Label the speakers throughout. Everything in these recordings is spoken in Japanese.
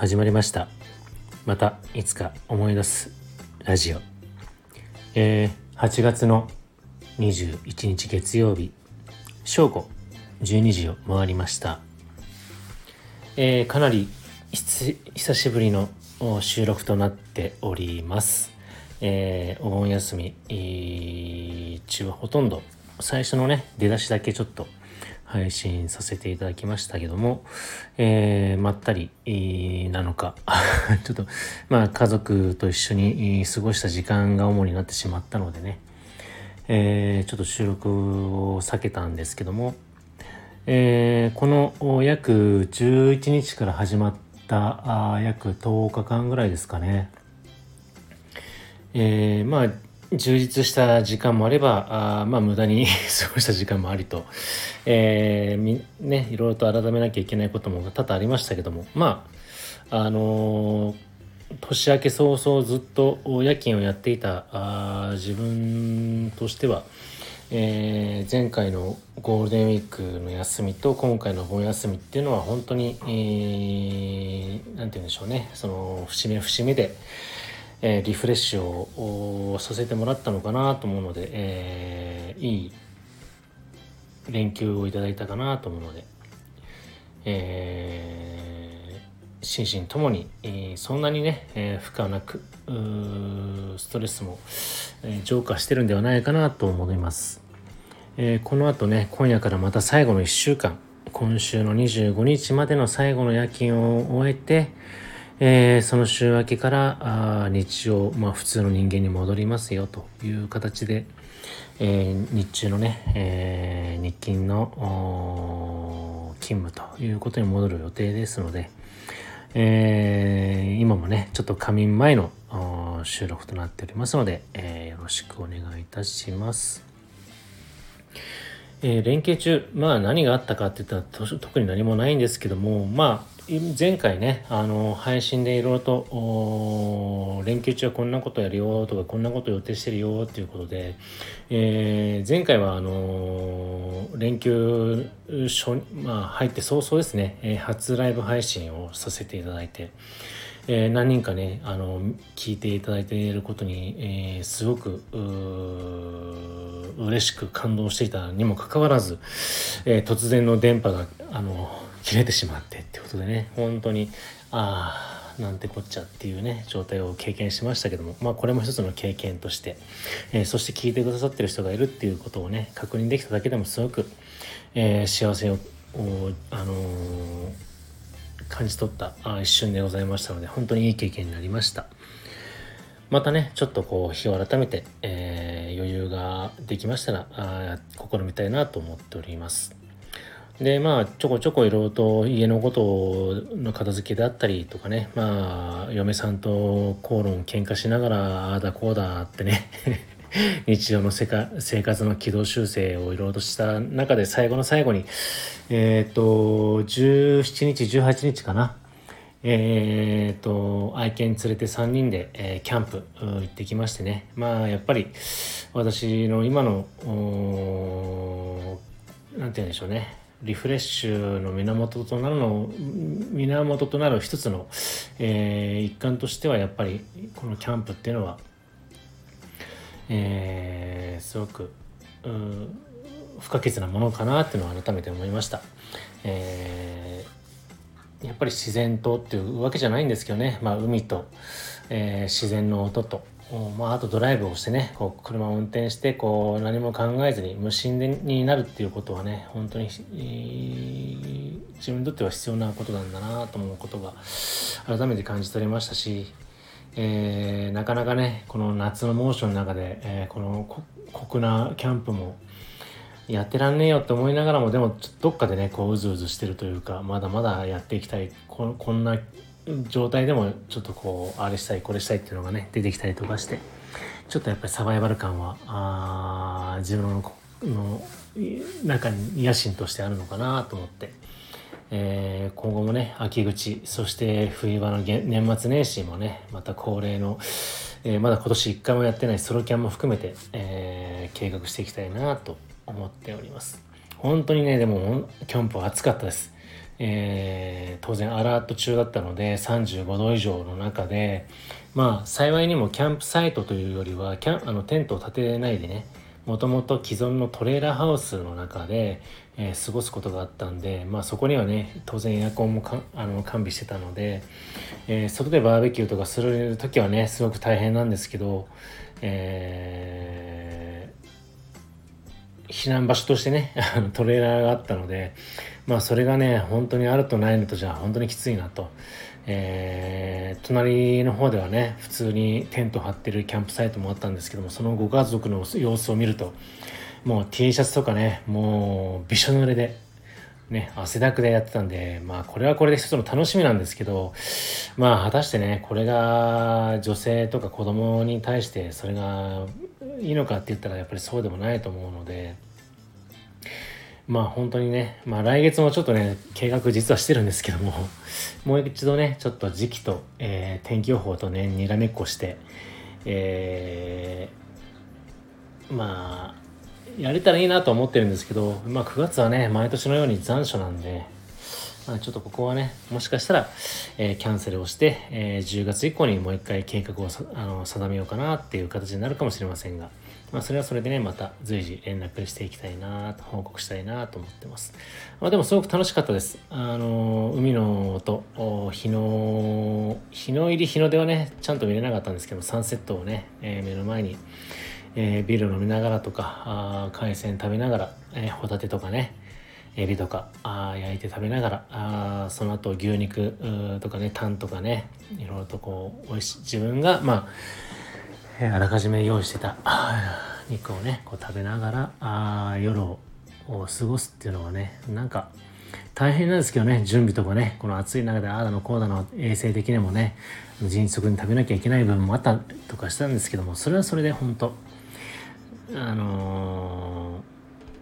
Speaker 1: 始まりました。またいつか思い出すラジオ。えー、8月の21日月曜日。正午12時を回りました。えー、かなり久しぶりの収録となっております。えー、お盆休み、中はほとんど最初のね出だしだけちょっと配信させていただきましたけども、えー、まったり、なのか。ちょっとまあ家族と一緒に過ごした時間が主になってしまったのでね、えー、ちょっと収録を避けたんですけども、えー、この約11日から始まったあ約10日間ぐらいですかね、えー、まあ充実した時間もあれば、あまあ無駄に 過ごした時間もありと、えー、ね、いろいろと改めなきゃいけないことも多々ありましたけども、まあ、あのー、年明け早々ずっと夜勤をやっていたあ自分としては、えー、前回のゴールデンウィークの休みと今回の盆休みっていうのは本当に、えー、て言うんでしょうね。その節目節目で、え、リフレッシュをさせてもらったのかなと思うので、え、いい連休をいただいたかなと思うので、えー、心身ともに、えー、そんなにね、えー、負荷なくストレスも、え、浄化してるんではないかなと思います、え、この後ね今夜からまた最後の1週間今週の25日までの最後の夜勤を終えて、えー、その週明けからあ日曜、まあ、普通の人間に戻りますよという形で、えー、日中のね、えー、日勤の勤務ということに戻る予定ですので、え、今もねちょっと仮眠前の収録となっておりますので、え、よろしくお願いいたします。え、連携中、まあ何があったかって言ったら特に何もないんですけども、まあ前回ね、あの、配信でいろいろと、連休中はこんなことやるよとか、こんなこと予定してるよっていうことで、えー、前回は、あの、連休初、まあ、入って早々ですね、えー、初ライブ配信をさせていただいて、えー、何人かね、あの、聞いていただいていることに、えー、すごく、嬉しく感動していたにもかかわらず、えー、突然の電波が、あの、切れてしまってってことでね本当にああなんてこっちゃっていうね状態を経験しましたけどもまあこれも一つの経験として、えー、そして聞いてくださってる人がいるっていうことをね確認できただけでもすごく、えー、幸せをあのー、感じ取ったあ一瞬でございましたので本当にいい経験になりました。またねちょっとこう日を改めて、え余裕ができましたらあ試みたいなと思っております。でまあちょこちょこいろいろと家のことの片付けであったりとかね。まあ嫁さんと口論喧嘩しながらああだこうだってね。日常のせか生活の軌道修正をいろいろとした中で最後の最後にえっ、ー、と17日18日かな。えっ、ー、と愛犬連れて3人で、えー、キャンプ行ってきましてね。まあやっぱり私の今の何て言うんでしょうね。リフレッシュの源となるの源となる一つの、えー、一環としてはやっぱりこのキャンプっていうのは、えー、すごく不可欠なものかなっていうのを改めて思いました、えー、やっぱり自然とっていうわけじゃないんですけどね、まあ、海と、えー、自然の音と。まあ、あとドライブをしてねこう車を運転してこう何も考えずに無心になるっていうことはね本当に、自分にとっては必要なことなんだなと思うことが改めて感じ取りましたし、えー、なかなかねこの夏の猛暑の中で、えー、この酷なキャンプもやってらんねえよって思いながらもでもどっかでねこううずうずしてるというかまだまだやっていきたいこんな状態でもちょっとこうあれしたいこれしたいっていうのがね出てきたりとかしてちょっとやっぱりサバイバル感はあ自分のの中に野心としてあるのかなと思って、えー、今後もね秋口そして冬場の年末年始もねまた恒例の、えー、まだ今年1回もやってないソロキャンも含めて、えー、計画していきたいなと思っております。本当にねでもキャンプは暑かったです。えー、当然アラート中だったので35度以上の中でまあ幸いにもキャンプサイトというよりはキャンあのテントを立てないでねもともと既存のトレーラーハウスの中で、えー、過ごすことがあったんで、まあ、そこにはね当然エアコンもかあの完備してたので、えー、外でバーベキューとかする時はねすごく大変なんですけど、えー、避難場所としてね トレーラーがあったのでまあそれがね本当にあるとないのとじゃあ本当にきついなと。えー、隣の方ではね普通にテント張ってるキャンプサイトもあったんですけどもそのご家族の様子を見るともう T シャツとかねもうびしょ濡れでね汗だくでやってたんでまあこれはこれで一つの楽しみなんですけどまあ果たしてねこれが女性とか子供に対してそれがいいのかって言ったらやっぱりそうでもないと思うので。まあ本当にね、まあ来月もちょっとね、計画実はしてるんですけども、もう一度ね、ちょっと時期と、えー、天気予報とね、にらめっこして、えー、まあ、やれたらいいなと思ってるんですけど、まあ9月はね、毎年のように残暑なんで、まあ、ちょっとここはね、もしかしたら、えー、キャンセルをして、えー、10月以降にもう一回計画をあの定めようかなっていう形になるかもしれませんが、まあ、それはそれでね、また随時連絡していきたいなと、報告したいなと思ってます。まあ、でもすごく楽しかったです。あの、海の音、日の、日の入り、日の出はね、ちゃんと見れなかったんですけど、サンセットをね、え、目の前に、えー、ビール飲みながらとか、あ海鮮食べながら、えー、ホタテとかね、エビとかあ焼いて食べながらあその後牛肉とかねタンとかねいろいろとこうおいしい自分がまあえあらかじめ用意してた肉をねこう食べながらあ夜を過ごすっていうのはねなんか大変なんですけどね準備とかねこの暑い中でああだのこうだの衛生的にもね迅速に食べなきゃいけない部分もあったとかしたんですけどもそれはそれで本当あの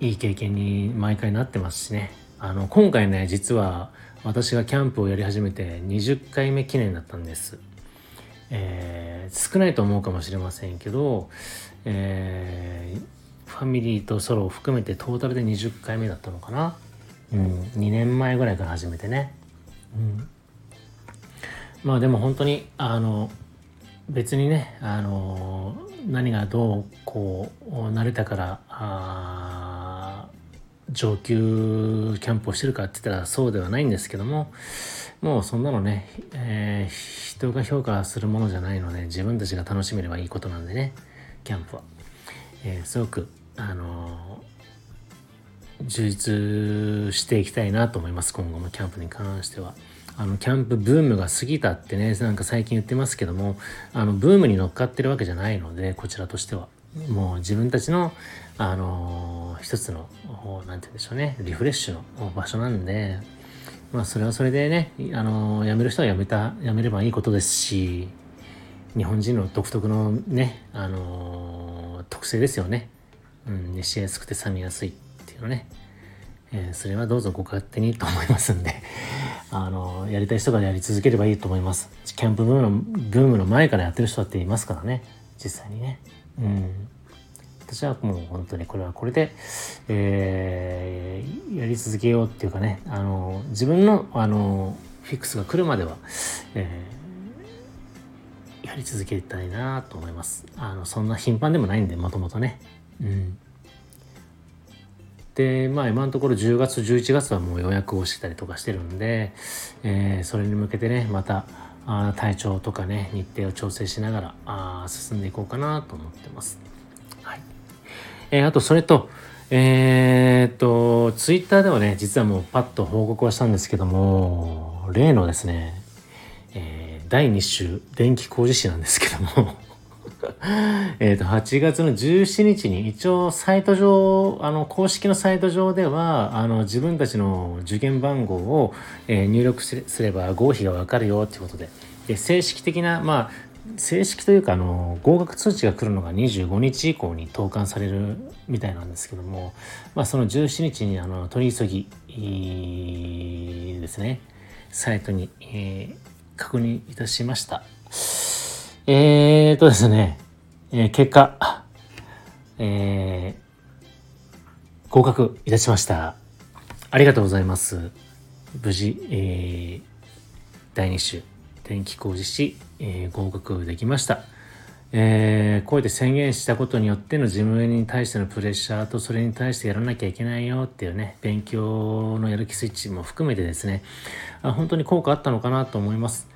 Speaker 1: ー、いい経験に毎回なってますしね。あの今回ね実は私がキャンプをやり始めて20回目記念だったんです。えー、少ないと思うかもしれませんけど、えー、ファミリーとソロを含めてトータルで20回目だったのかな、うん、2年前ぐらいから始めてね、うん、まあでも本当にあの別にねあの何がどうこう慣れたから上級キャンプをしてるかって言ったらそうではないんですけどももうそんなのね、えー、人が評価するものじゃないので自分たちが楽しめればいいことなんでねキャンプは、えー、すごくあのー、充実していきたいなと思います今後もキャンプに関しては。あのキャンプブームが過ぎたってねなんか最近言ってますけどもあのブームに乗っかってるわけじゃないのでこちらとしてはもう自分たちのあのー、一つの何て言うんでしょうねリフレッシュの場所なんでまあそれはそれでね、あの辞める人は辞めた、辞めればいいことですし、日本人の独特のね、あの特性ですよね。うん、熱しやすくて冷めやすいっていうのね。えー、それはどうぞご勝手にと思いますんで、あのやりたい人がやり続ければいいと思います。キャンプブームの、ブームの前からやってる人だっていますからね、実際にね。うん。私はもう本当にこれはこれで、えー、やり続けようっていうかねあの自分のあのフィックスが来るまでは、えー、やり続けたいなと思いますあのそんな頻繁でもないんでもともとねうんでまあ今のところ10月11月はもう予約をしてたりとかしてるんで、えー、それに向けてねまたあ体調とかね日程を調整しながらあ進んでいこうかなと思ってます。はいえー、あとそれと、えー、っと、ツイッターではね、実はもうパッと報告はしたんですけども、例のですね、えー、第2週電気工事士なんですけどもえっと、8月の17日に一応サイト上、あの、公式のサイト上では、あの、自分たちの受験番号を、えー、入力すれば合否がわかるよっていうことで、で正式的な、まあ、正式というかあの合格通知が来るのが25日以降に投函されるみたいなんですけども、まあ、その17日にあの取り急ぎですね。サイトに、えー、確認いたしました。えーとですね、えー、結果、えー、合格いたしました。ありがとうございます。無事、えー、第2週電気工事士、えー、合格できました。えー、こうやって宣言したことによっての自分に対してのプレッシャーとそれに対してやらなきゃいけないよっていうね勉強のやる気スイッチも含めてですねあ本当に効果あったのかなと思います、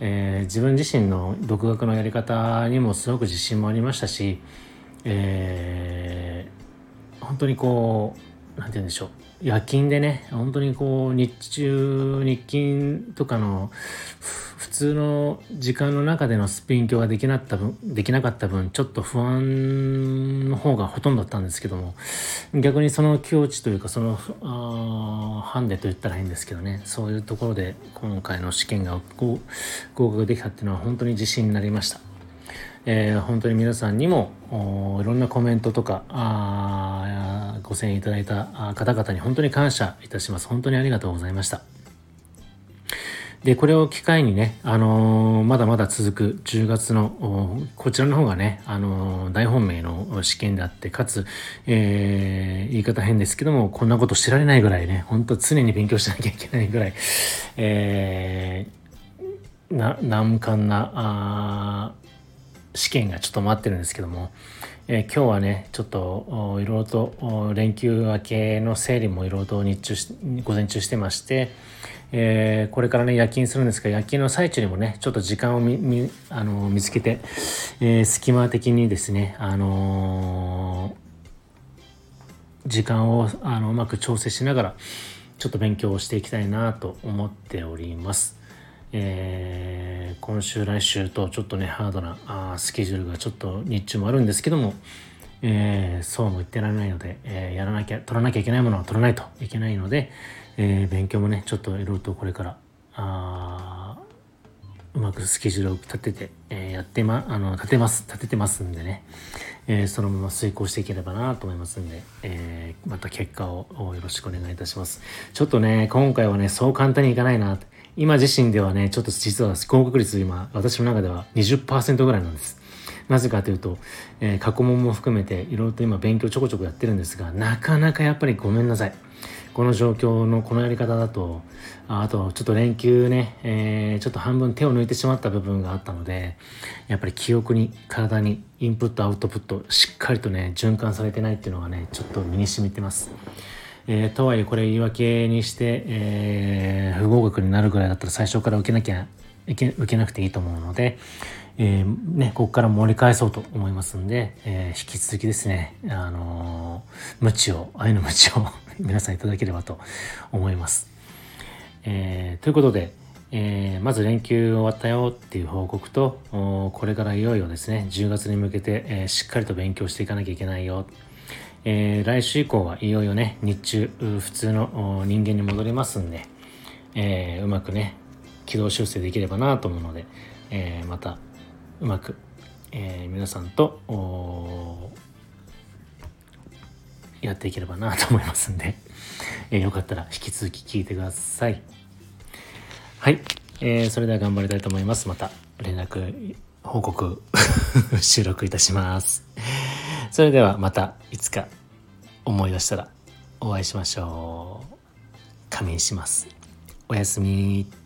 Speaker 1: えー、自分自身の独学のやり方にもすごく自信もありましたし、えー、本当にこう何て言うんでしょう。夜勤でね本当にこう日中日勤とかの通の時間の中でのスピン強ができなかった分、できなかった分、ちょっと不安の方がほとんどだったんですけども、逆にその境地というか、その、ハンデと言ったらいいんですけどね、そういうところで今回の試験が合格できたっていうのは本当に自信になりました。えー、本当に皆さんにもいろんなコメントとかあご声援いただいた方々に本当に感謝いたします。本当にありがとうございました。で、これを機会にね、あのー、まだまだ続く10月の、こちらの方がね、あのー、大本命の試験であって、かつ、えー、言い方変ですけども、こんなことしてられないぐらいね、ほんと常に勉強しなきゃいけないぐらい、えー、な、難関な、あ試験がちょっと待ってるんですけども、えー、今日はねちょっといろいろと連休明けの整理もいろいろと日中午前中してまして、えー、これからね夜勤するんですが夜勤の最中にもねちょっと時間を見あの見つけて、えー、隙間的にですねあの時間をあのうまく調整しながらちょっと勉強をしていきたいなと思っております。えー、今週来週とちょっとねハードなあスケジュールがちょっと日中もあるんですけども、え、そうも言ってられないので、え、やらなきゃ取らなきゃいけないものは取らないといけないので、え勉強もねちょっといろいろとこれからあうまくスケジュールを立てて、えやってまあの立てます立ててますんでね、えそのまま遂行していければなと思いますんで、えまた結果をよろしくお願いいたしますちょっとね今回はねそう簡単にいかないな今自身ではね、ちょっと実は合格率今、私の中では20%ぐらいなんです。なぜかというと、え、過去問も含めていろいろと今勉強ちょこちょこやってるんですが、なかなかやっぱりごめんなさい。この状況のこのやり方だと、あとちょっと連休ね、えー、ちょっと半分手を抜いてしまった部分があったので、やっぱり記憶に、体にインプット、アウトプット、しっかりとね、循環されてないっていうのがね、ちょっと身に染みてます。えー、とはいえこれ言い訳にして、えー、不合格になるぐらいだったら最初から受けなきゃ受けなくていいと思うので、えー、ね、ここから盛り返そうと思いますんで、え、引き続きですね、あのー、無知を、愛の無知を皆さんいただければと思います。えー、ということで、えー、まず連休終わったよっていう報告と、これからいよいよですね、10月に向けて、えー、しっかりと勉強していかなきゃいけないよ。えー、来週以降はいよいよね、日中、普通の人間に戻りますんで、え、うまくね、軌道修正できればなと思うので、え、また、うまく、え皆さんと、やっていければなと思いますんで、えよかったら引き続き聞いてください。はい。えー、それでは頑張りたいと思います。また連絡、報告 収録いたします。それではまたいつか思い出したらお会いしましょう。仮眠します。おやすみ。